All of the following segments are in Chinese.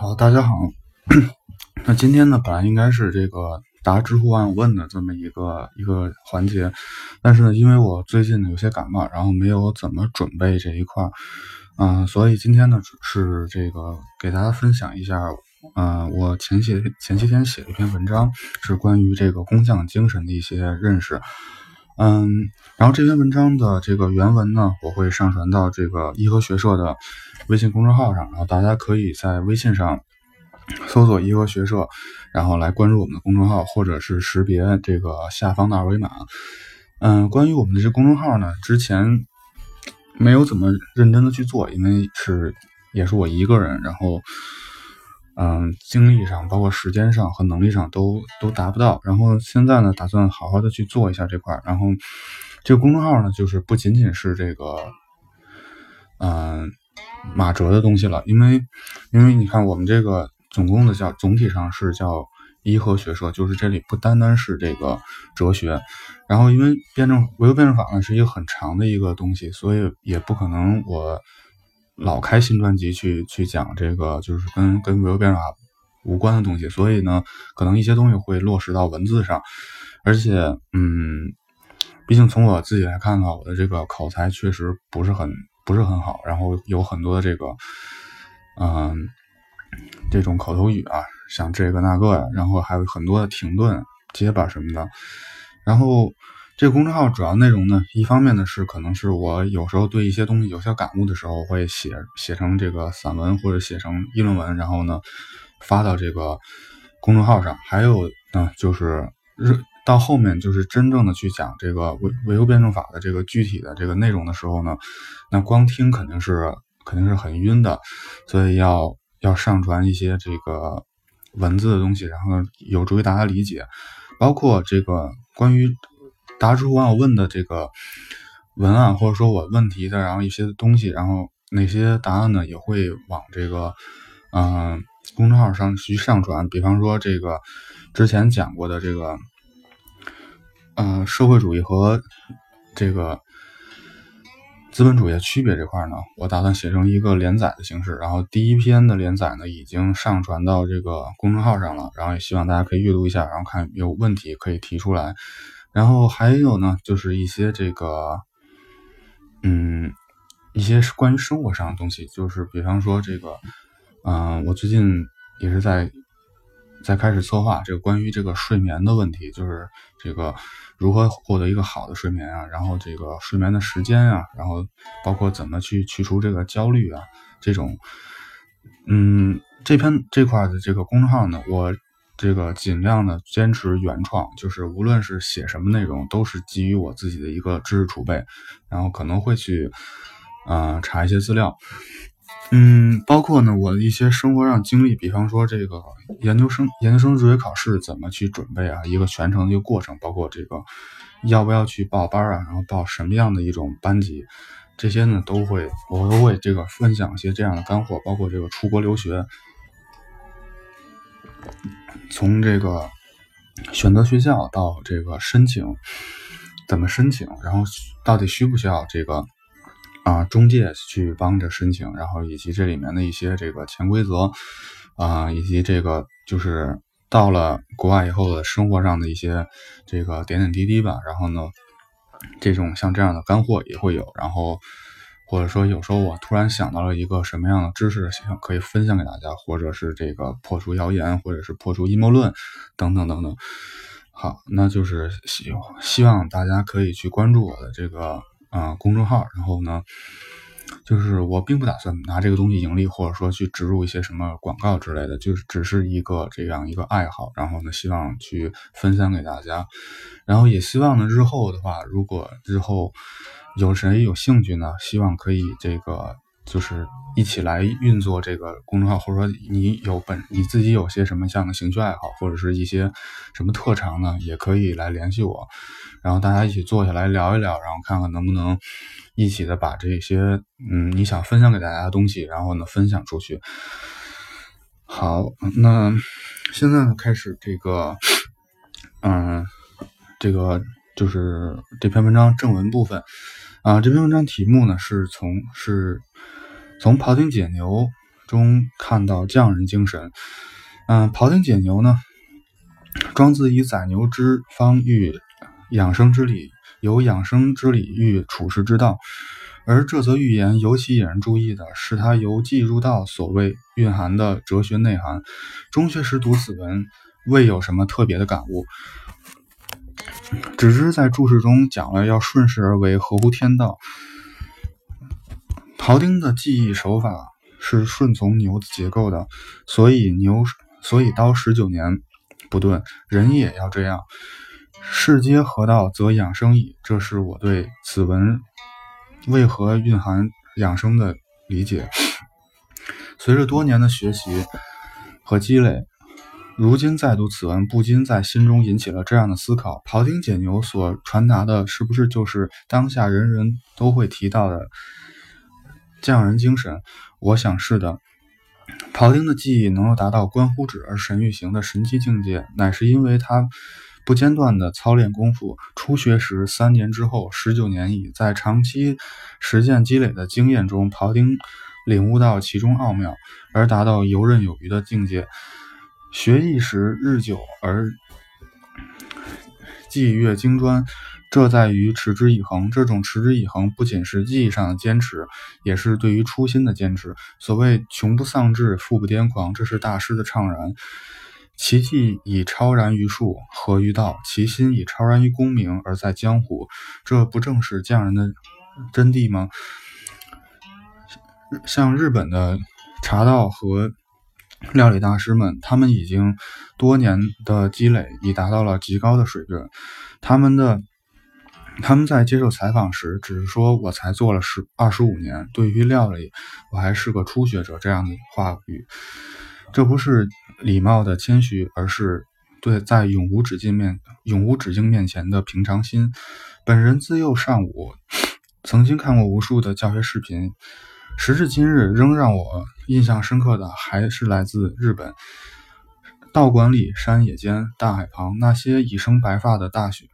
好，大家好。那今天呢，本来应该是这个答知乎网友问的这么一个一个环节，但是呢，因为我最近呢有些感冒，然后没有怎么准备这一块儿，嗯，所以今天呢是这个给大家分享一下，嗯，我前些前些天写的一篇文章，是关于这个工匠精神的一些认识。嗯，然后这篇文章的这个原文呢，我会上传到这个颐和学社的微信公众号上，然后大家可以在微信上搜索“颐和学社”，然后来关注我们的公众号，或者是识别这个下方的二维码。嗯，关于我们的这公众号呢，之前没有怎么认真的去做，因为是也是我一个人，然后。嗯，精力上，包括时间上和能力上都都达不到。然后现在呢，打算好好的去做一下这块。然后这个公众号呢，就是不仅仅是这个，嗯，马哲的东西了。因为因为你看，我们这个总共的叫总体上是叫颐和学社，就是这里不单单是这个哲学。然后因为辩证唯物辩证法呢是一个很长的一个东西，所以也不可能我。老开新专辑去去讲这个，就是跟跟唯物辩证法无关的东西，所以呢，可能一些东西会落实到文字上，而且，嗯，毕竟从我自己来看的话，我的这个口才确实不是很不是很好，然后有很多的这个，嗯，这种口头语啊，像这个那个呀，然后还有很多的停顿、结巴什么的，然后。这个公众号主要内容呢，一方面呢是可能是我有时候对一些东西有些感悟的时候，会写写成这个散文或者写成议论文，然后呢发到这个公众号上。还有呢就是到后面就是真正的去讲这个唯唯物辩证法的这个具体的这个内容的时候呢，那光听肯定是肯定是很晕的，所以要要上传一些这个文字的东西，然后呢有助于大家理解，包括这个关于。答出网友问的这个文案，或者说我问题的，然后一些东西，然后那些答案呢，也会往这个嗯公众号上去上传。比方说这个之前讲过的这个嗯社会主义和这个资本主义区别这块呢，我打算写成一个连载的形式。然后第一篇的连载呢，已经上传到这个公众号上了，然后也希望大家可以阅读一下，然后看有问题可以提出来。然后还有呢，就是一些这个，嗯，一些是关于生活上的东西，就是比方说这个，嗯，我最近也是在在开始策划这个关于这个睡眠的问题，就是这个如何获得一个好的睡眠啊，然后这个睡眠的时间啊，然后包括怎么去去除这个焦虑啊，这种，嗯，这篇这块的这个公众号呢，我。这个尽量的坚持原创，就是无论是写什么内容，都是基于我自己的一个知识储备，然后可能会去，呃，查一些资料，嗯，包括呢我的一些生活上经历，比方说这个研究生研究生入学考试怎么去准备啊，一个全程的一个过程，包括这个要不要去报班啊，然后报什么样的一种班级，这些呢都会我都会这个分享一些这样的干货，包括这个出国留学。从这个选择学校到这个申请，怎么申请，然后到底需不需要这个啊中介去帮着申请，然后以及这里面的一些这个潜规则啊，以及这个就是到了国外以后的生活上的一些这个点点滴滴吧。然后呢，这种像这样的干货也会有，然后。或者说，有时候我突然想到了一个什么样的知识，想可以分享给大家，或者是这个破除谣言，或者是破除阴谋论，等等等等。好，那就是希希望大家可以去关注我的这个啊公众号。然后呢，就是我并不打算拿这个东西盈利，或者说去植入一些什么广告之类的，就是只是一个这样一个爱好。然后呢，希望去分享给大家。然后也希望呢，日后的话，如果日后。有谁有兴趣呢？希望可以这个就是一起来运作这个公众号，或者说你有本你自己有些什么样的兴趣爱好，或者是一些什么特长呢，也可以来联系我，然后大家一起坐下来聊一聊，然后看看能不能一起的把这些嗯你想分享给大家的东西，然后呢分享出去。好，那现在呢开始这个嗯这个。就是这篇文章正文部分啊，这篇文章题目呢是从是从庖丁解牛中看到匠人精神。嗯，庖丁解牛呢，庄子以宰牛之方喻养生之理，有养生之理喻处世之道。而这则寓言尤其引人注意的是，他由记入道所谓蕴含的哲学内涵。中学时读此文，未有什么特别的感悟，只是在注释中讲了要顺势而为，合乎天道。庖丁的技艺手法是顺从牛的结构的，所以牛，所以刀十九年不钝，人也要这样。世皆河道，则养生矣。这是我对此文。为何蕴含养生的理解？随着多年的学习和积累，如今再读此文，不禁在心中引起了这样的思考：庖丁解牛所传达的，是不是就是当下人人都会提到的匠人精神？我想是的。庖丁的技艺能够达到关乎止而神欲行的神奇境界，乃是因为他。不间断的操练功夫，初学时三年之后十九年矣，在长期实践积累的经验中，庖丁领悟到其中奥妙，而达到游刃有余的境界。学艺时日久而技越精专，这在于持之以恒。这种持之以恒，不仅是技艺上的坚持，也是对于初心的坚持。所谓穷不丧志，富不癫狂，这是大师的怅然。其技以超然于术，合于道；其心以超然于功名，而在江湖。这不正是匠人的真谛吗？像日本的茶道和料理大师们，他们已经多年的积累，已达到了极高的水准。他们的他们在接受采访时，只是说我才做了十二十五年，对于料理，我还是个初学者。这样的话语，这不是。礼貌的谦虚，而是对在永无止境面、永无止境面前的平常心。本人自幼尚武，曾经看过无数的教学视频，时至今日仍让我印象深刻的还是来自日本。道馆里、山野间、大海旁，那些已生白发的大学。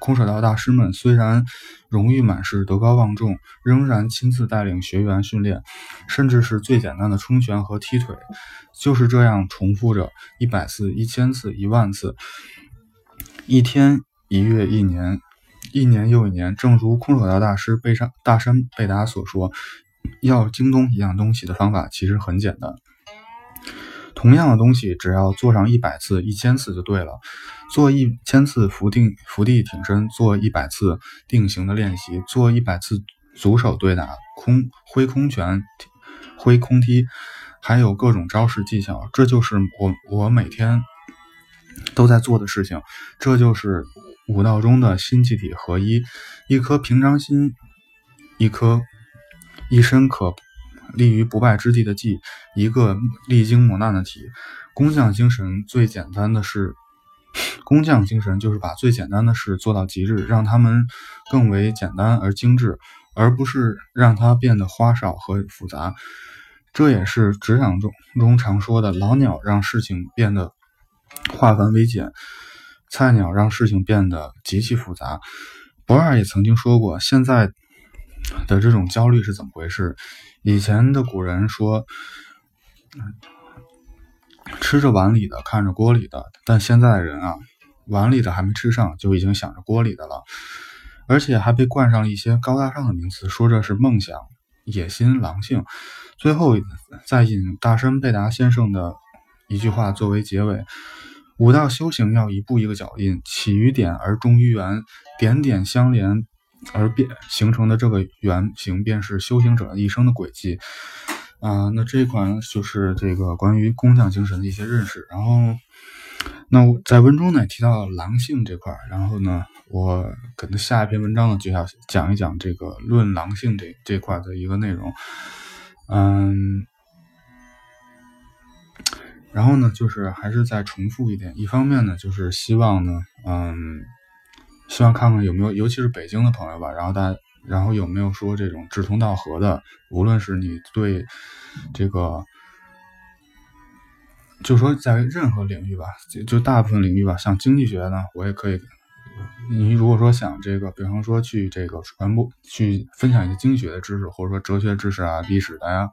空手道大师们虽然荣誉满是、德高望重，仍然亲自带领学员训练，甚至是最简单的冲拳和踢腿，就是这样重复着一百次、一千次、一万次，一天、一月、一年，一年又一年。正如空手道大师贝山大山贝达所说：“要精通一样东西的方法其实很简单。”同样的东西，只要做上一百次、一千次就对了。做一千次伏定伏地挺身，做一百次定型的练习，做一百次足手对打、空挥空拳、挥空踢，还有各种招式技巧。这就是我我每天都在做的事情。这就是武道中的心气体合一，一颗平常心，一颗一身可。立于不败之地的技，一个历经磨难的体。工匠精神最简单的是，工匠精神就是把最简单的事做到极致，让他们更为简单而精致，而不是让它变得花哨和复杂。这也是职场中中常说的“老鸟让事情变得化繁为简，菜鸟让事情变得极其复杂”。博尔也曾经说过，现在的这种焦虑是怎么回事？以前的古人说：“吃着碗里的，看着锅里的。”但现在的人啊，碗里的还没吃上，就已经想着锅里的了，而且还被冠上了一些高大上的名词，说这是梦想、野心、狼性。最后再引大山贝达先生的一句话作为结尾：“武道修行要一步一个脚印，起于点而终于圆，点点相连。”而变形成的这个圆形，便是修行者一生的轨迹啊。那这一款就是这个关于工匠精神的一些认识。然后，那我在文中呢提到狼性这块然后呢，我可能下一篇文章呢就要讲一讲这个论狼性这这块的一个内容。嗯，然后呢，就是还是再重复一点，一方面呢，就是希望呢，嗯。希望看看有没有，尤其是北京的朋友吧，然后大家，然后有没有说这种志同道合的，无论是你对这个，就说在任何领域吧，就就大部分领域吧，像经济学呢，我也可以你如果说想这个，比方说去这个传播、去分享一些经学的知识，或者说哲学知识啊、历史的呀、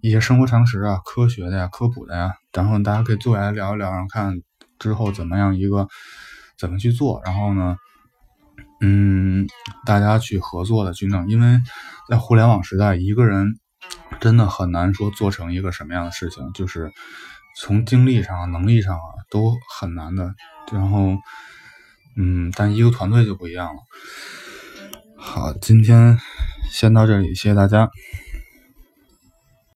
一些生活常识啊、科学的呀、科普的呀，然后大家可以坐下来聊一聊，然后看之后怎么样一个怎么去做，然后呢，嗯，大家去合作的去弄，因为在互联网时代，一个人真的很难说做成一个什么样的事情，就是从精力上、能力上啊都很难的，然后。嗯，但一个团队就不一样了。好，今天先到这里，谢谢大家。